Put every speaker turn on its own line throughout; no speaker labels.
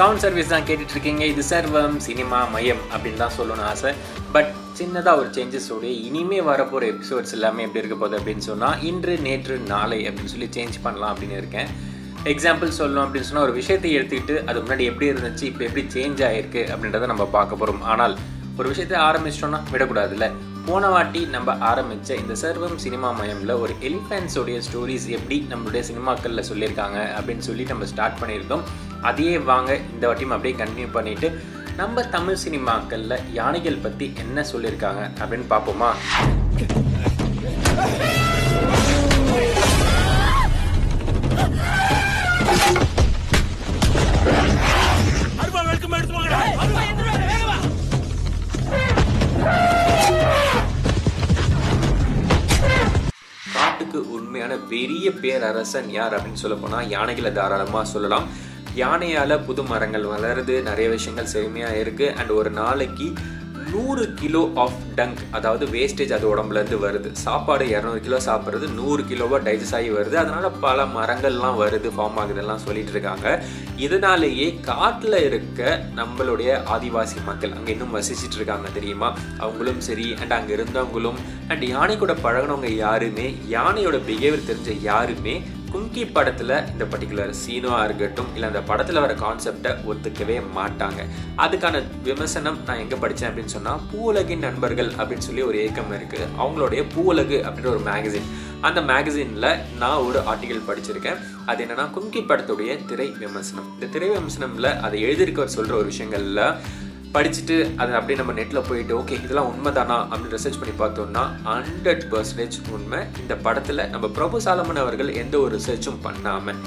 Sound service தான் கேட்டுட்ருக்கீங்க. இது சர்வம் சினிமா மையம் அப்படின்னு தான் சொல்லணும்னு ஆசை. பட் சின்னதாக ஒரு சேஞ்சஸோடைய இனிமே வரப்போகிற எபிசோட்ஸ் எல்லாமே எப்படி இருக்க போகுது அப்படின்னு சொன்னால் இன்று நேற்று நாளை அப்படின்னு சொல்லி சேஞ்ச் பண்ணலாம் அப்படின்னு இருக்கேன். எக்ஸாம்பிள் சொல்லணும் அப்படின்னு சொன்னால் ஒரு விஷயத்தை எடுத்துக்கிட்டு அது முன்னாடி எப்படி இருந்துச்சு இப்போ எப்படி சேஞ்ச் ஆகிருக்கு அப்படின்றத நம்ம பார்க்க போகிறோம் ஆனால் ஒரு விஷயத்தை ஆரம்பிச்சிட்டோன்னா விடக்கூடாதுல்ல. போன வாட்டி நம்ம ஆரம்பித்த இந்த சர்வம் சினிமா மயமில் ஒரு எலிஃபென்ட்ஸோடைய ஸ்டோரிஸ் எப்படி நம்மளுடைய சினிமாக்களில் சொல்லியிருக்காங்க அப்படின்னு சொல்லி நம்ம ஸ்டார்ட் பண்ணியிருக்கோம் அதையே வாங்க இந்த வாட்டியும் அப்படியே கண்டினியூ பண்ணிவிட்டு நம்ம தமிழ் சினிமாக்களில் யானைகள் பற்றி என்ன சொல்லியிருக்காங்க அப்படின்னு பார்ப்போமா? காட்டுக்கு உண்மையான பெரிய பேரரசன் யார் அப்படின்னு சொல்ல போனால் யானைகளை தாராளமாக சொல்லலாம். யானையால் புது மரங்கள் வளருது நிறைய விஷயங்கள் செழுமையாக இருக்குது அண்ட் ஒரு நாளைக்கு நூறு கிலோ ஆஃப் டங்க் அதாவது வேஸ்டேஜ் அது உடம்புலேருந்து வருது. சாப்பாடு இரநூறு கிலோ சாப்பிட்றது நூறு கிலோவாக டைஜஸ்ட் ஆகி வருது. அதனால் பல மரங்கள்லாம் வருது ஃபார்ம் ஆகுதுலாம் சொல்லிட்டு இருக்காங்க. இதனாலேயே காட்டில் இருக்க நம்மளுடைய ஆதிவாசி மக்கள் அங்கே இன்னும் வசிச்சிட்டு இருக்காங்க தெரியுமா? அவங்களும் சரி அண்ட் அங்கே இருந்தவங்களும் அண்ட் யானை கூட பழகினவங்க யாருமே யானையோட பிஹேவியர் தெரிஞ்ச யாருமே கும்கி படத்தில் இந்த பர்டிகுலர் சீனோவாக இருக்கட்டும் இல்லை அந்த படத்தில் வர கான்செப்டை ஒத்துக்கவே மாட்டாங்க. அதுக்கான விமர்சனம் நான் எங்கே படித்தேன் அப்படின்னு சொன்னால் பூவுலகின் நண்பர்கள் அப்படின்னு சொல்லி ஒரு இயக்கம் இருக்குது அவங்களுடைய பூவுலகு அப்படின்ற ஒரு மேகசின் அந்த மேகசினில் நான் ஒரு ஆர்டிகல் படிச்சிருக்கேன். அது என்னென்னா கும்கி படத்துடைய திரை விமர்சனம். இந்த திரை விமர்சனமில் அதை எழுதியிருக்கவர் சொல்கிற ஒரு விஷயங்களில் படிச்சுட்டு அதை அப்படியே நம்ம நெட்டில் போயிட்டு ஓகே இதெல்லாம் உண்மை தானா அப்படின்னு ரிசர்ச் பண்ணி பார்த்தோம்னா ஹண்ட்ரட் பர்சன்டேஜ் உண்மை. இந்த படத்தில் நம்ம பிரபு சாலமன் அவர்கள் எந்த ஒரு ரிசர்ச்சும் பண்ணாமல்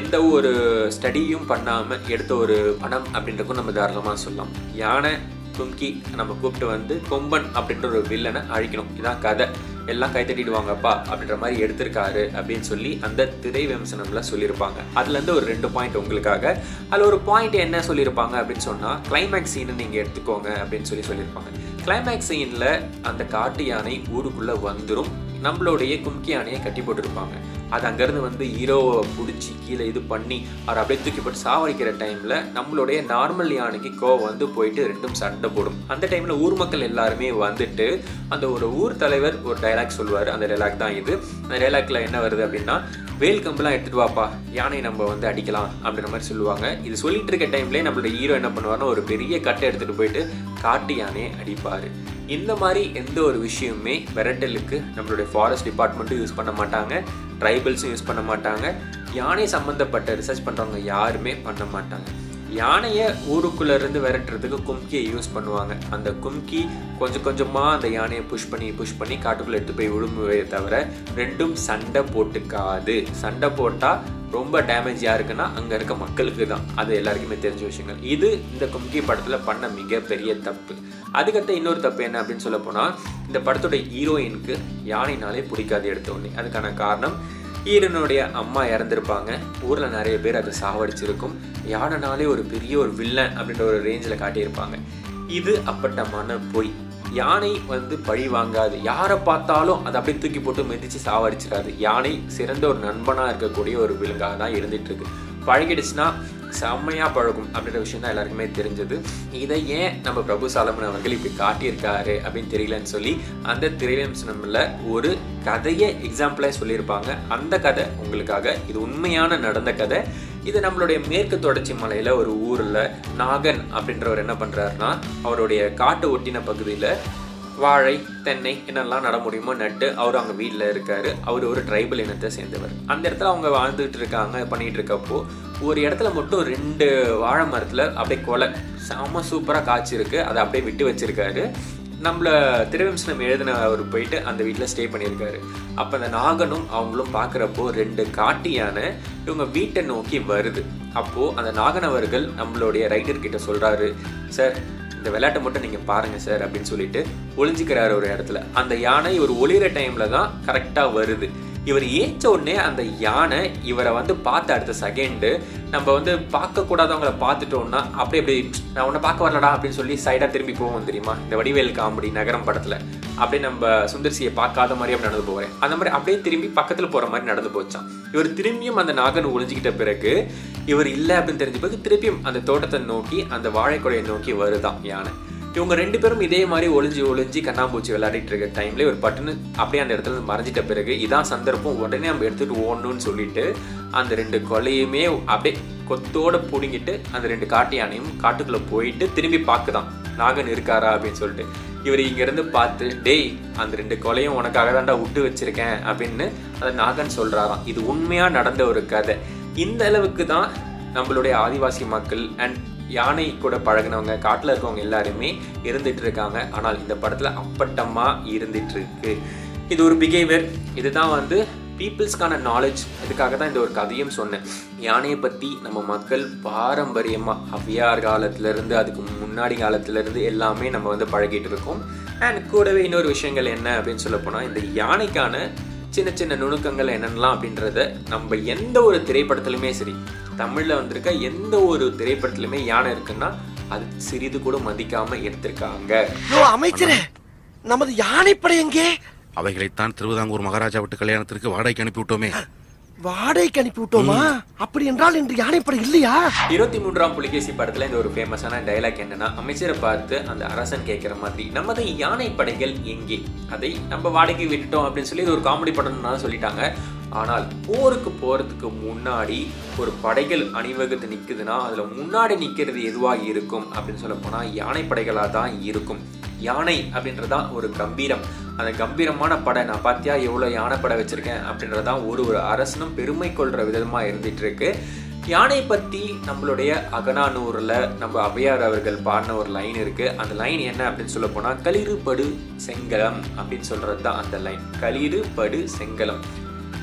எந்த ஒரு ஸ்டடியும் பண்ணாமல் எடுத்த ஒரு படம் அப்படின்றக்கும் நம்ம தாராளமாக சொல்லலாம். யானை கும்கி நம்ம கூப்பிட்டு வந்து கொம்பன் அப்படின்ற ஒரு வில்லனை அழிக்கணும். இதான் கதை. எல்லாம் கை தட்டிடுவாங்கப்பா அப்படின்ற மாதிரி எடுத்திருக்காரு அப்படின்னு சொல்லி அந்த திரை விமர்சனம்ல சொல்லியிருப்பாங்க அதுலேருந்து ஒரு ரெண்டு பாயிண்ட் உங்களுக்காக. அதில் ஒரு பாயிண்ட் என்ன சொல்லியிருப்பாங்க அப்படின்னு சொன்னால் கிளைமேக்ஸ் சீனை நீங்கள் எடுத்துக்கோங்க அப்படின்னு சொல்லி சொல்லியிருப்பாங்க. கிளைமேக்ஸ் சீனில் அந்த காட்டு யானை ஊருக்குள்ளே வந்துடும் நம்மளுடைய கும்கி யானையை கட்டி போட்டிருப்பாங்க. அது அங்கேருந்து வந்து ஹீரோவை பிடிச்சி கீழே இது பண்ணி அவர் அப்படியே தூக்கி போட்டு சாவடிக்கிற டைமில் நம்மளுடைய நார்மல் யானைக்கு கோவம் வந்து போயிட்டு ரெண்டும் சண்டை போடும். அந்த டைமில் ஊர் மக்கள் எல்லாருமே வந்துட்டு அந்த ஒரு ஊர் தலைவர் ஒரு டைலாக் சொல்லுவார். அந்த டைலாக் தான் இது. அந்த டைலாக்ல என்ன வருது அப்படின்னா வேல் கம்பெல்லாம் எடுத்துட்டு வாப்பா யானை நம்ம வந்து அடிக்கலாம் அப்படின்ற மாதிரி சொல்லுவாங்க. இது சொல்லிட்டு இருக்க டைம்லேயே நம்மளோட ஹீரோ என்ன பண்ணுவார்னா ஒரு பெரிய கட்டை எடுத்துகிட்டு போயிட்டு காட்டு யானையை அடிப்பார். இந்த மாதிரி எந்த ஒரு விஷயமுமே விரட்டலுக்கு நம்மளுடைய ஃபாரஸ்ட் டிபார்ட்மெண்ட்டும் யூஸ் பண்ண மாட்டாங்க. ட்ரைபல்ஸும் யூஸ் பண்ண மாட்டாங்க. யானை சம்மந்தப்பட்ட ரிசர்ச் பண்ணுறவங்க யாருமே பண்ண மாட்டாங்க. யானையை ஊருக்குள்ளே இருந்து விரட்டுறதுக்கு கும்கியை யூஸ் பண்ணுவாங்க. அந்த கும்கி கொஞ்சம் கொஞ்சமாக அந்த யானையை புஷ் பண்ணி புஷ் பண்ணி காட்டுக்குள்ளே எடுத்து போய் விழும்புவே தவிர ரெண்டும் சண்டை போட்டுக்காது. சண்டை போட்டால் ரொம்ப டேமேஜ் யாருக்குன்னா அங்கே இருக்க மக்களுக்கு தான். அது எல்லாருக்குமே தெரிஞ்ச விஷயங்கள். இது இந்த கும்கி படத்தில் பண்ண மிகப்பெரிய தப்பு. அதுக்கடுத்த இன்னொரு தப்பு என்ன அப்படின்னு சொல்ல போனால் இந்த படத்தோட ஹீரோயினுக்கு யானைனாலே பிடிக்காது எடுத்த உடனே. அதுக்கான காரணம் ஹீரோனுடைய அம்மா இறந்துருப்பாங்க. ஊரில் நிறைய பேர் அதை சாவடிச்சிருக்கும். யானைனாலே ஒரு பெரிய ஒரு வில்லன் அப்படின்ற ஒரு ரேஞ்சில் காட்டியிருப்பாங்க. இது அப்பட்டமான பொய் யானை வந்து பழி வாங்காது. யாரை பார்த்தாலும் அதை அப்படியே தூக்கி போட்டு மிதிச்சு சாவடிச்சிடாது. யானை சிறந்த ஒரு நண்பனாக இருக்கக்கூடிய ஒரு விலங்காக தான் இருந்துட்டு இருக்கு பழகிடுச்சுன்னா செம்மையாக பழகும் அப்படின்ற விஷயம் தான் எல்லாருக்குமே தெரிஞ்சது. இதை ஏன் நம்ம பிரபு சாலமன் அவர்கள் இப்படி காட்டியிருக்காரு அப்படின்னு தெரியலன்னு சொல்லி அந்த திரையம்சனமில் ஒரு கதையை எக்ஸாம்பிளாக சொல்லியிருப்பாங்க. அந்த கதை உங்களுக்காக இது உண்மையான நடந்த கதை. இது நம்மளுடைய மேற்கு தொடர்ச்சி மலையில் ஒரு ஊரில் நாகன் அப்படின்றவர் என்ன பண்ணுறாருன்னா அவருடைய காட்டு ஒட்டின பகுதியில் வாழை தென்னை என்னெல்லாம் நட முடியுமோ நட்டு அவர் அங்கே வீட்டில் இருக்கார். அவர் ஒரு ட்ரைபல் இனத்தை சேர்ந்தவர். அந்த இடத்துல அவங்க வாழ்ந்துகிட்டு இருக்காங்க பண்ணிகிட்டு இருக்கப்போ ஒரு இடத்துல மட்டும் ரெண்டு வாழை மரத்தில் அப்படியே கொலை. செம்ம சூப்பராக காய்ச்சிருக்கு. அதை அப்படியே விட்டு வச்சுருக்காரு. நம்மள திருவம்சனம் எழுதின அவர் போயிட்டு அந்த வீட்டில் ஸ்டே பண்ணியிருக்காரு. அப்போ அந்த நாகனும் அவங்களும் பார்க்குறப்போ ரெண்டு காட்டு யானை இவங்க வீட்டை நோக்கி வருது. அப்போது அந்த நாகன் அவர்கள் நம்மளுடைய ரைட்டர்கிட்ட சொல்கிறாரு சார் இந்த விளையாட்டை மட்டும் நீங்கள் பாருங்கள் சார் அப்படின்னு சொல்லிட்டு ஒளிஞ்சிக்கிறாரு ஒரு இடத்துல. அந்த யானை ஒரு ஒளிர டைமில் தான் கரெக்டாக வருது. இவர் ஏச்ச உடனே அந்த யானை இவரை வந்து பார்த்த அடுத்த செகண்டு நம்ம வந்து பார்க்கக்கூடாதவங்கள பார்த்துட்டோம்னா அப்படி அப்படி நான் உன்னை பார்க்க வரலடா அப்படின்னு சொல்லி சைடாக திரும்பி போவோம் தெரியுமா? இந்த வடிவேல் காமெடி நகரம் படத்தில். அப்படியே நம்ம சுந்தர்சியை பார்க்காத மாதிரி அப்படி நடந்து போகிறேன் அந்த மாதிரி அப்படியே திரும்பி பக்கத்தில் போகிற மாதிரி நடந்து போச்சான் இவர் திரும்பியும் அந்த நாகன் ஒழிஞ்சிக்கிட்ட பிறகு இவர் இல்லை அப்படின்னு தெரிஞ்ச பிறகு திருப்பியும் அந்த தோட்டத்தை நோக்கி அந்த வாழைக்குடையை நோக்கி வருதான் யானை. இவங்க ரெண்டு பேரும் இதே மாதிரி ஒளிஞ்சு ஒளிஞ்சு கண்ணாம்பூச்சி விளையாடிட்டு இருக்க டைம்ல ஒரு பட்டுன்னு அப்படியே அந்த இடத்துல மறைஞ்சிட்ட பிறகு இதான் சந்தர்ப்பம். உடனே நம்ம எடுத்துகிட்டு ஓடணும்னு சொல்லிட்டு அந்த ரெண்டு கொலையுமே அப்படியே கொத்தோட பிடுங்கிட்டு அந்த ரெண்டு காட்டு யானையும் காட்டுக்குள்ளே போயிட்டு திரும்பி பார்க்குதான். நாகன் இருக்காரா அப்படின்னு சொல்லிட்டு. இவர் இங்கேருந்து பார்த்து டேய் அந்த ரெண்டு கொலையும் உனக்காக தான்டா விட்டு வச்சுருக்கேன் அப்படின்னு அந்த நாகன் சொல்கிறாராம் இது உண்மையாக நடந்த ஒரு கதை. இந்த அளவுக்கு தான் நம்மளுடைய ஆதிவாசி மக்கள் அண்ட் யானை கூட பழகினவங்க காட்டில் இருக்கவங்க எல்லாருமே இருந்துட்டு இருக்காங்க ஆனால் இந்த படத்தில் அப்பட்டமாக இருந்துட்டு இருக்கு இது ஒரு பிஹேவியர் இதுதான் வந்து பீப்புள்ஸ்க்கான நாலேஜ் இதுக்காக தான் இந்த ஒரு கதையும் சொன்னேன். யானையை பற்றி நம்ம மக்கள் பாரம்பரியமாக அவ்வியார் காலத்துலேருந்து அதுக்கு முன்னாடி காலத்துலேருந்து எல்லாமே நம்ம வந்து பழகிட்டு இருக்கோம் அண்ட் கூடவே இன்னொரு விஷயங்கள் என்ன அப்படின்னு சொல்ல போனால் இந்த யானைக்கான சின்ன சின்ன நுணுக்கங்கள் என்னென்னலாம் அப்படின்றத நம்ம எந்த ஒரு திரைப்படத்துலையுமே சரி தமிழில் வந்திருக்க எந்த ஒரு திரைப்படத்துலையுமே யானை இருக்குன்னா அது சிறிது கூட மதிக்காமல் எடுத்திருக்காங்க.
அமைச்சரே நமது யானைப்படை எங்கே?
அவைகளைத்தான் திருவிதாங்கூர் மகாராஜா விட்டு கல்யாணத்திற்கு வாடகைக்கு அனுப்பி விட்டோமே
வாடகைக்கு அனுப்பி விட்டோமா அப்படி என்றால் இன்று யானைப்படை இல்லையா?
இருபத்தி மூன்றாம் புலிகேசி படத்துல இந்த ஒரு ஃபேமஸான டைலாக் என்னன்னா அமைச்சரை பார்த்து அந்த அரசன் கேட்கிற மாதிரி நமது யானை படைகள் எங்கே? அதை நம்ம வாடகை விட்டுட்டோம் அப்படின்னு சொல்லி இது ஒரு காமெடி படம்னு சொல்லிட்டாங்க. ஆனால் போருக்கு போகிறதுக்கு முன்னாடி ஒரு படைகள் அணிவகுத்து நிற்குதுன்னா அதில் முன்னாடி நிற்கிறது எதுவாக இருக்கும் அப்படின்னு சொல்ல போனால் யானை படைகளாக தான் இருக்கும். யானை அப்படின்றதான் ஒரு கம்பீரம். அந்த கம்பீரமான படை நான் பார்த்தியா எவ்வளோ யானை படை வச்சிருக்கேன் அப்படின்றதான் ஒரு ஒரு அரசனும் பெருமை கொள்கிற விதமாக இருந்துகிட்டு இருக்கு யானை பற்றி நம்மளுடைய அகனானூரில் நம்ம அவையார் அவர்கள் பாடின ஒரு லைன் இருக்குது அந்த லைன் என்ன அப்படின்னு சொல்ல போனால் களிறு படு செங்கலம் அப்படின்னு சொல்கிறது தான் அந்த லைன். களிறு படு செங்கலம்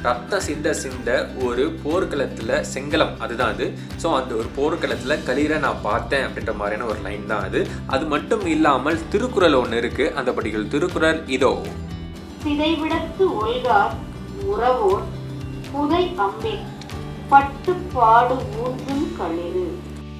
ரத்தம் சிந்த சிந்த ஒரு போர்க்களத்தில் செங்கலம். அதுதான் அது. ஸோ அந்த ஒரு போர்க்களத்தில் களிரை நான் பார்த்தேன் அப்படின்ற மாதிரியான ஒரு லைன் தான் அது. அது மட்டும் இல்லாமல் திருக்குறள் ஒன்று இருக்கு. அந்த படிகள் திருக்குறள் இதோ.
சிதைவிடத்து ஒல்கார் உறவோர் புதை அம்பின் பட்டு பாடு ஊன்றும் களிறு.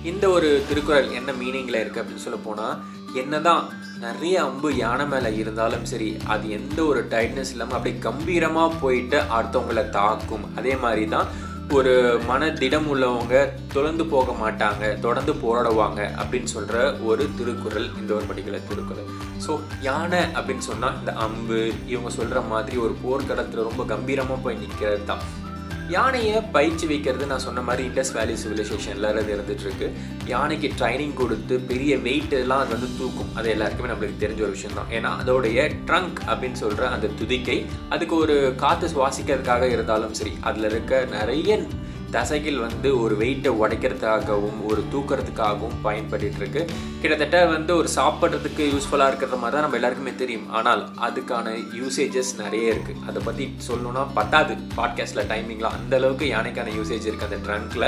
இந்த ஒரு திருக்குறள் என்ன மீனிங்கில் இருக்குது அப்படின்னு சொல்ல போனால் என்னதான் நிறைய அம்பு யானை மேலே இருந்தாலும் சரி அது எந்த ஒரு டைட்னஸ் இல்லாமல் அப்படியே கம்பீரமாக போயிட்டு அடுத்தவங்களை தாக்கும். அதே மாதிரி தான் ஒரு மன திடம் உள்ளவங்க தொடர்ந்து போக மாட்டாங்க தொடர்ந்து போராடுவாங்க அப்படின்னு சொல்கிற ஒரு திருக்குறள் இந்த ஒரு படிக்கிற திருக்குறள். ஸோ யானை அப்படின்னு சொன்னால் இந்த அம்பு இவங்க சொல்கிற மாதிரி ஒரு போர்க்களத்தில் ரொம்ப கம்பீரமாக போய் நிற்கிறது தான் யானையை பயிற்சி வைக்கிறது நான் சொன்ன மாதிரி இண்டஸ் வேலி சிவிலைசேஷன்ல அது இருந்துட்டு இருக்கு யானைக்கு ட்ரைனிங் கொடுத்து பெரிய வெயிட் எல்லாம் அது வந்து தூக்கும். அது எல்லாருக்குமே நம்மளுக்கு தெரிஞ்ச ஒரு விஷயம் தான் ஏன்னா அதோடைய ட்ரங்க் அப்படின்னு சொல்ற அந்த துதிக்கை அதுக்கு ஒரு காற்று சுவாசிக்கிறதுக்காக இருந்தாலும் சரி அதில் இருக்க நிறைய தசைகள் வந்து ஒரு வெயிட்டை உடைக்கிறதுக்காகவும் ஒரு தூக்கிறதுக்காகவும் பயன்பட்டு இருக்கு கிட்டத்தட்ட வந்து ஒரு சாப்பிட்றதுக்கு யூஸ்ஃபுல்லாக இருக்கிற மாதிரி தான் நம்ம எல்லாருக்குமே தெரியும். ஆனால் அதுக்கான யூசேஜஸ் நிறைய இருக்கு. அதை பற்றி சொல்லணும்னா பத்தாது. பாட்காஸ்டில் டைமிங்லாம் அந்த அளவுக்கு யானைக்கான யூசேஜ் இருக்கு அந்த ட்ரங்க்ல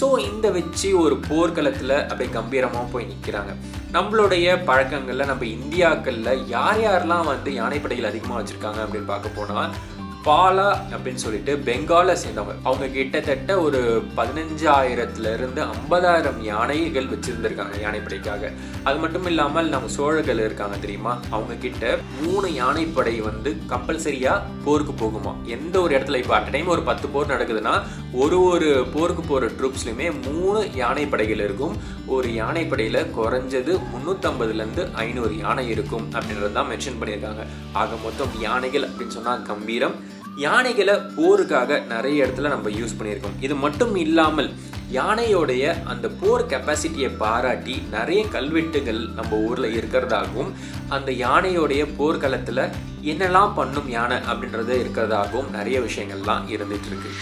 ஸோ இந்த வச்சு ஒரு போர்க்களத்தில் அப்படியே கம்பீரமாக போய் நிற்கிறாங்க நம்மளுடைய பழக்கங்களில் நம்ம இந்தியாக்களில் யார் யாரெல்லாம் வந்து யானைப்படைகள் அதிகமாக வச்சுருக்காங்க அப்படின்னு பார்க்க போனால் பாலா அப்படின்னு சொல்லிட்டு பெங்காலை சேர்ந்தவங்க. அவங்க கிட்டத்தட்ட ஒரு பதினஞ்சாயிரத்துலேருந்து ஐம்பதாயிரம் யானைகள் வச்சுருந்துருக்காங்க யானைப்படைக்காக. அது மட்டும் இல்லாமல் நம்ம சோழர்கள் இருக்காங்க தெரியுமா? அவங்க கிட்ட மூணு யானைப்படை வந்து கம்பல்சரியாக போருக்கு போகுமா? எந்த ஒரு இடத்துல? இப்போ அட் டைம் ஒரு பத்து போர் நடக்குதுன்னா ஒரு ஒரு போருக்கு போகிற ட்ரூப்ஸ்லையுமே மூணு யானைப்படைகள் இருக்கும். ஒரு யானைப்படையில் குறைஞ்சது முந்நூற்றம்பதுலேருந்து ஐநூறு யானை இருக்கும் அப்படின்றது தான் மென்ஷன் பண்ணியிருக்காங்க. ஆக மொத்தம் யானைகள் அப்படின்னு சொன்னால் கம்பீரம். யானைகளை போருக்காக நிறைய இடத்துல நம்ம யூஸ் பண்ணியிருக்கோம். இது மட்டும் இல்லாமல் யானையோடைய அந்த போர் கெப்பாசிட்டியை பாராட்டி நிறைய கல்வெட்டுகள் நம்ம ஊரில் இருக்கிறதாகவும் அந்த யானையோடைய போர்க்களத்தில் என்னெல்லாம் பண்ணும் யானை அப்படின்றது இருக்கிறதாகவும் நிறைய விஷயங்கள்லாம்
இருந்துகிட்ருக்கு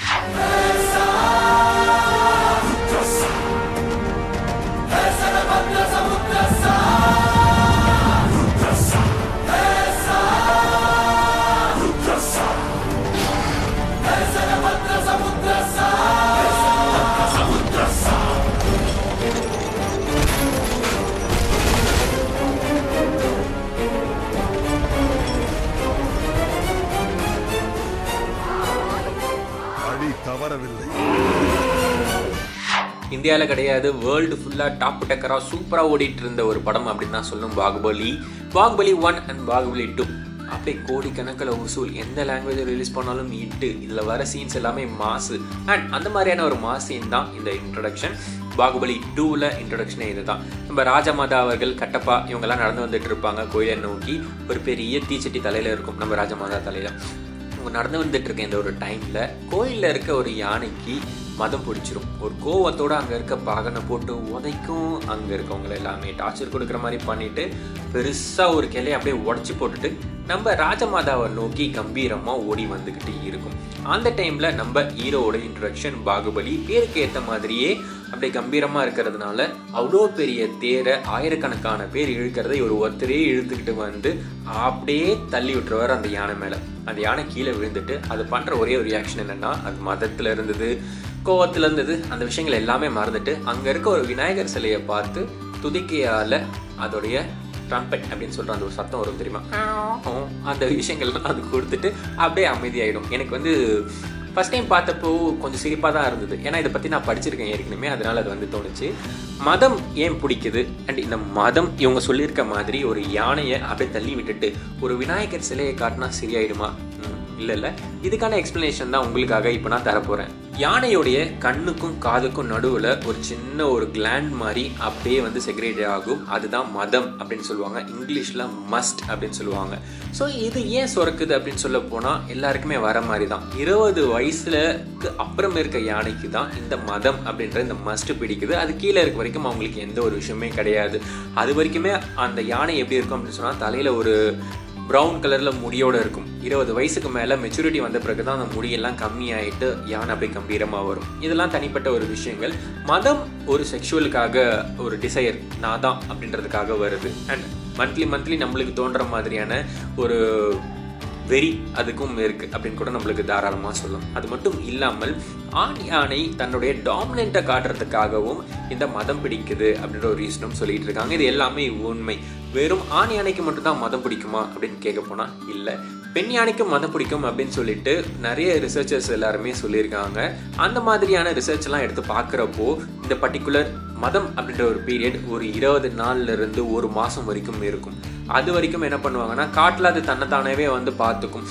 இந்தியாவில் கிடையாது. வேர்ல்டு ஃபுல்லாக டாப் டக்கராக சூப்பராக ஓடிட்டு இருந்த ஒரு படம் அப்படின்னு தான் சொல்லணும் Baahubali Baahubali one and Baahubali two அப்படியே கோடிக்கணக்கில் வசூல். எந்த லாங்குவேஜ் ரிலீஸ் பண்ணாலும் இட்டு இதில் வர சீன்ஸ் எல்லாமே மாசு. அண்ட் அந்த மாதிரியான ஒரு மாஸ் சீன் தான் இந்த இன்ட்ரடக்ஷன் பாகுபலி டூவில் இன்ட்ரடக்ஷனே இதுதான். நம்ம ராஜமாதா அவர்கள் கட்டப்பா இவங்கெல்லாம் நடந்து வந்துட்டு இருப்பாங்க கோயிலை நோக்கி. ஒரு பெரிய தீச்சட்டி தலையில் இருக்கும் நம்ம ராஜமாதா தலையில். அவங்க நடந்து வந்துட்டு இருக்க இந்த ஒரு டைமில் கோயிலில் இருக்க ஒரு யானைக்கு மதம் பிடிச்சிரும். ஒரு கோவத்தோட அங்கே இருக்க பாகனை போட்டு உதைக்கும் அங்கே இருக்கவங்கள எல்லாமே டார்ச்சர் கொடுக்குற மாதிரி பண்ணிட்டு பெருசாக ஒரு கிளையை அப்படியே உடச்சி போட்டுட்டு நம்ம ராஜமாதாவை நோக்கி கம்பீரமாக ஓடி வந்துக்கிட்டு இருக்கும். அந்த டைமில் நம்ம ஹீரோவோட இன்ட்ரடக்ஷன் பாகுபலி பேருக்கு ஏற்ற மாதிரியே அப்படியே கம்பீரமாக இருக்கிறதுனால அவ்வளோ பெரிய தேரை ஆயிரக்கணக்கான பேர் இழுக்கிறதை ஒரு ஒருத்தரே இழுத்துக்கிட்டு வந்து அப்படியே தள்ளி விட்டுருவார் அந்த யானை மேலே. அந்த யானை கீழே விழுந்துட்டு அது பண்ணுற ஒரே ஒரு ரியாக்ஷன் என்னென்னா அது மதத்தில் இருந்தது கோவத்தில் இருந்தது அந்த விஷயங்கள் எல்லாமே மறந்துட்டு அங்கே இருக்க ஒரு விநாயகர் சிலையை பார்த்து துதிக்கையால் அதோடைய ட்ரம்பெட் அப்படின்னு சொல்கிற அந்த ஒரு சத்தம் வரும் தெரியுமா? அந்த விஷயங்கள்லாம் அது கொடுத்துட்டு அப்படியே அமைதியாயிடும். எனக்கு வந்து ஃபஸ்ட் டைம் பார்த்தப்போ கொஞ்சம் சிரிப்பாக தான் இருந்தது. ஏன்னா இதை பற்றி நான் படிச்சிருக்கேன் ஏற்கனவே அதனால் அது வந்து தோணுச்சு. மதம் ஏன் பிடிக்குது? அண்ட் இந்த மதம் இவங்க சொல்லியிருக்க மாதிரி ஒரு யானையை அப்படியே தள்ளி விட்டுட்டு ஒரு விநாயகர் சிலையை காட்டினா சரியாயிடுமா? இல்லை இல்லை. இதுக்கான எக்ஸ்ப்ளனேஷன் தான் உங்களுக்காக இப்போ நான் தரப்போகிறேன் யானையோடைய கண்ணுக்கும் காதுக்கும் நடுவில் ஒரு சின்ன ஒரு கிளாண்ட் மாதிரி அப்படியே வந்து செக்ரேட் ஆகும். அதுதான் மதம் அப்படின்னு சொல்லுவாங்க. இங்கிலீஷில் மஸ்ட் அப்படின்னு சொல்லுவாங்க. ஸோ இது ஏன் சுரக்குது அப்படின்னு சொல்ல போனால் எல்லாருக்குமே வர மாதிரி தான் இருபது வயசுலக்கு அப்புறம் இருக்க யானைக்கு தான் இந்த மதம் அப்படின்ற இந்த மஸ்ட் பிடிக்குது. அது கீழே இருக்க வரைக்கும் அவங்களுக்கு எந்த ஒரு விஷயமே கிடையாது. அது வரைக்குமே அந்த யானை எப்படி இருக்கும் அப்படின்னு சொன்னால் தலையில் ஒரு ப்ரௌன் கலரில் முடியோடு இருக்கும். இருபது வயசுக்கு மேலே மெச்சூரிட்டி வந்த பிறகு தான் அந்த முடியெல்லாம் கம்மியாயிட்டு யானை அப்படியே கம்பீரமாக வரும். இதெல்லாம் தனிப்பட்ட ஒரு விஷயங்கள். மதம் ஒரு செக்ஷுவலுக்காக ஒரு டிசையர் நான் தான் அப்படின்றதுக்காக வருது. அண்ட் மந்த்லி மந்த்லி நம்மளுக்கு தோன்ற மாதிரியான ஒரு வெறி அதுக்கும் இருக்கு அப்படின்னு கூட நம்மளுக்கு தாராளமாக சொல்லும் அது மட்டும் இல்லாமல் ஆண் யானை தன்னுடைய டாமினண்ட்டை காட்டுறதுக்காகவும் இந்த மதம் பிடிக்குது அப்படின்ற ஒரு ரீசனும் சொல்லிட்டு இருக்காங்க. இது எல்லாமே உண்மை. வெறும் ஆண் யானைக்கு மட்டும்தான் மதம் பிடிக்குமா அப்படின்னு கேட்க போனால் இல்லை. பெண் யானைக்கும் மதம் பிடிக்கும் அப்படின்னு சொல்லிட்டு நிறைய ரிசர்ச்சர்ஸ் எல்லாருமே சொல்லியிருக்காங்க. அந்த மாதிரியான ரிசர்ச் எல்லாம் எடுத்து பார்க்குறப்போ இந்த பர்டிகுலர் மதம் அப்படின்ற ஒரு பீரியட் ஒரு இருபது நாள்ல இருந்து ஒரு மாதம் வரைக்கும் இருக்கும். அது வரைக்கும் என்ன பண்ணுவாங்கன்னா காட்டில் அது தன்னைத்தானவே வந்து பார்த்துக்கும்.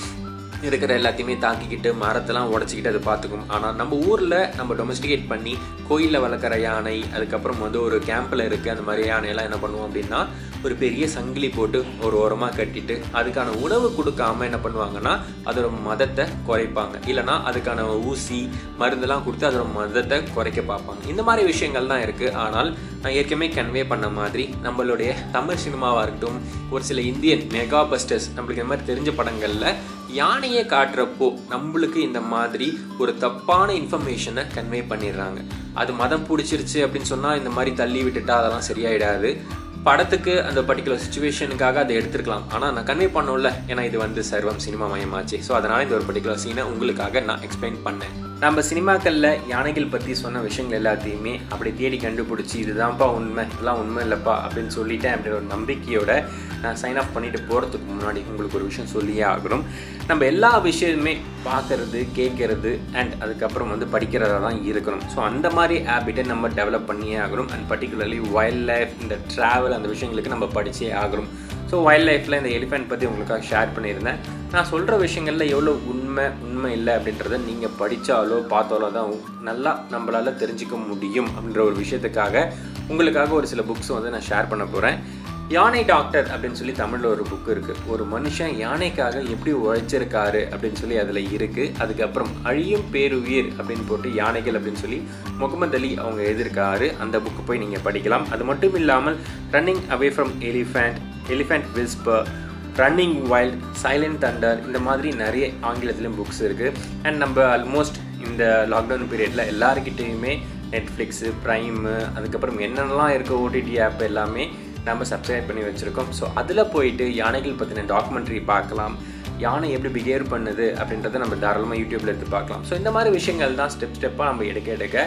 இருக்கிற எல்லாத்தையுமே தாக்கிக்கிட்டு மரத்தெல்லாம் உடச்சிக்கிட்டு அது பார்த்துக்கும். ஆனால் நம்ம ஊரில் நம்ம டொமஸ்டிகேட் பண்ணி கோயிலில் வளர்க்குற யானை அதுக்கப்புறம் வந்து ஒரு கேம்பில் இருக்குது அந்த மாதிரி யானையெல்லாம் என்ன பண்ணுவோம் அப்படின்னா ஒரு பெரிய சங்கிலி போட்டு ஒரு ஓரமாக கட்டிட்டு அதுக்கான உணவு கொடுக்காம என்ன பண்ணுவாங்கன்னா அதோட மதத்தை குறைப்பாங்க. இல்லைனா அதுக்கான ஊசி மருந்தெல்லாம் கொடுத்து அதோட மதத்தை குறைக்க பார்ப்பாங்க. இந்த மாதிரி விஷயங்கள் தான் இருக்குது ஆனால் நான் ஏற்கனவே கன்வே பண்ண மாதிரி நம்மளுடைய தமிழ் சினிமாவாக இருக்கட்டும் ஒரு சில இந்தியன் மெகா பஸ்டர்ஸ் நம்மளுக்கு இந்த மாதிரி தெரிஞ்ச படங்களில் யானையை காட்டுறப்போ நம்மளுக்கு இந்த மாதிரி ஒரு தப்பான இன்ஃபர்மேஷனை கன்வே பண்ணிடுறாங்க. அது மதம் பிடிச்சிருச்சு அப்படின்னு சொன்னால் இந்த மாதிரி தள்ளி விட்டுட்டா அதெல்லாம் சரியாயிடாது. படத்துக்கு அந்த பர்டிகுலர் சுச்சுவேஷனுக்காக அதை எடுத்துருக்கலாம். ஆனால் நான் கன்வே பண்ணோம்ல ஏன்னா இது வந்து சர்வம் சினிமா மயமாச்சு. ஸோ அதனால் இந்த ஒரு பர்டிகுலர் சீனை உங்களுக்காக நான் எக்ஸ்பிளைன் பண்ணேன். நம்ம சினிமாக்களில் யானைகள் பற்றி சொன்ன விஷயங்கள் எல்லாத்தையுமே அப்படி தேடி கண்டுபிடிச்சி இதுதான்ப்பா உண்மை இதெல்லாம் உண்மை இல்லைப்பா அப்படின்னு சொல்லிட்டேன் அப்படின்ற ஒரு நம்பிக்கையோட நான் சைன் ஆஃப் பண்ணிட்டு போகிறதுக்கு முன்னாடி உங்களுக்கு ஒரு விஷயம் சொல்லியே ஆகணும். நம்ம எல்லா விஷயமுமே பார்க்கறது கேட்கறது அண்ட் அதுக்கப்புறம் வந்து படிக்கிறதா தான் இருக்கணும். ஸோ அந்த மாதிரி ஹேபிட்டை நம்ம டெவலப் பண்ணியே ஆகணும். அண்ட் பர்டிகுலர்லி வைல்ட் லைஃப் இந்த ட்ராவல் அந்த விஷயங்களுக்கு நம்ம படிச்சே ஆகணும். ஸோ வைல்ட் லைஃப்பில் இந்த எலிஃபென்ட் பற்றி உங்களுக்காக ஷேர் பண்ணியிருந்தேன். நான் சொல்கிற விஷயங்களில் எவ்வளோ உண்மை உண்மை உண்மை இல்லை அப்படின்றத நீங்கள் படித்தாலோ பார்த்தாலோ தான் நல்லா நம்மளால் தெரிஞ்சுக்க முடியும் அப்படின்ற ஒரு விஷயத்துக்காக உங்களுக்காக ஒரு சில புக்ஸ் வந்து நான் ஷேர் பண்ண போகிறேன் யானை டாக்டர் அப்படின்னு சொல்லி தமிழில் ஒரு புக் இருக்குது ஒரு மனுஷன் யானைக்காக எப்படி உழைச்சிருக்காரு அப்படின்னு சொல்லி அதில் இருக்குது அதுக்கப்புறம் அழியும் பேருயிர் அப்படின்னு போட்டு யானைகள் அப்படின்னு சொல்லி முகமது அலி அவங்க எழுதியிருக்காரு. அந்த புக்கு போய் நீங்கள் படிக்கலாம். அது மட்டும் இல்லாமல் running away from elephant elephant whisper running wild silent thunder இந்த மாதிரி நிறைய ஆங்கிலத்துலேயும் புக்ஸ் இருக்குது அண்ட் நம்ம ஆல்மோஸ்ட் இந்த லாக்டவுன் பீரியடில் எல்லாருக்கிட்டேயுமே நெட்ஃப்ளிக்ஸு ப்ரைமு அதுக்கப்புறம் என்னென்னலாம் இருக்க ஓடிடி ஆப் எல்லாமே நம்ம சப்ஸ்கிரைப் பண்ணி வச்சுருக்கோம். ஸோ அதில் போயிட்டு யானைகள் பற்றின டாக்குமெண்ட்ரி பார்க்கலாம். யானை எப்படி பிஹேவ் பண்ணுது அப்படின்றத நம்ம தாராளமாக யூடியூப்பில் எடுத்து பார்க்கலாம். ஸோ இந்த மாதிரி விஷயங்கள் தான் ஸ்டெப் ஸ்டெப்பாக நம்ம எடுக்க எடுக்க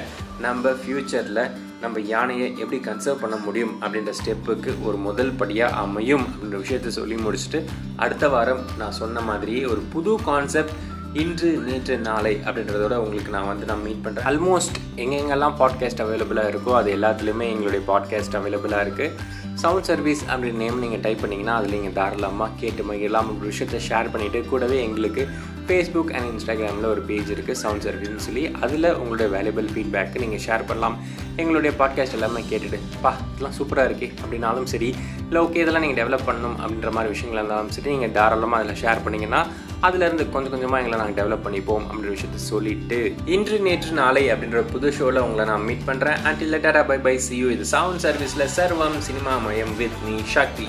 நம்ம ஃப்யூச்சரில் நம்ம யானையை எப்படி கன்சர்வ் பண்ண முடியும் அப்படின்ற ஸ்டெப்புக்கு ஒரு முதல் படியாக அமையும் அப்படின்ற விஷயத்த சொல்லி முடிச்சுட்டு அடுத்த வாரம் நான் சொன்ன மாதிரியே ஒரு புது கான்செப்ட் இன்று நேற்று நாளை அப்படின்றதோட உங்களுக்கு நான் வந்து நான் மீட் பண்ணுறேன் ஆல்மோஸ்ட் எங்கெங்கெல்லாம் பாட்காஸ்ட் அவைலபிளாக இருக்கோ அது எல்லாத்துலேயுமே எங்களுடைய பாட்காஸ்ட் அவைலபிளாக இருக்குது சவுண்ட் சர்வீஸ் அப்படின்னு நேம் நீங்கள் டைப் பண்ணிங்கன்னா அதில் நீங்கள் தாராளமாக கேட்டு மகிழலாம் ஒரு விஷயத்தை ஷேர் பண்ணிவிட்டு கூடவே எங்களுக்கு ஃபேஸ்புக் அண்ட் இன்ஸ்டாகிராமில் ஒரு பேஜ் இருக்குது சவுண்ட் சர்வீஸ்னு சொல்லி. அதில் உங்களுடைய வேல்யூபிள் ஃபீட்பேக்கு நீங்கள் ஷேர் பண்ணலாம். எங்களுடைய பாட்காஸ்ட் எல்லாமே கேட்டுட்டு பா இதெல்லாம் சூப்பராக இருக்கே அப்படின்னாலும் சரி இல்லை ஓகே இதெல்லாம் நீங்கள் டெவலப் பண்ணணும் அப்படின்ற மாதிரி விஷயங்கள் இருந்தாலும் சரி நீங்கள் தாராளமாக அதில் ஷேர் பண்ணிங்கன்னா அதுலேருந்து கொஞ்சம் கொஞ்சமாக எங்களை நாங்கள் டெவலப் பண்ணிப்போம் அப்படின்ற விஷயத்த சொல்லிட்டு இன்று நேற்று நாளை அப்படின்ற புது ஷோவில் உங்களை நான் மீட் பண்ணுறேன் அண்ட் லெட்டரா பை பை சி யூ இது சவுண்ட் சர்வீஸில் சர்வம் சினிமா மயம் வித் மீ சக்தி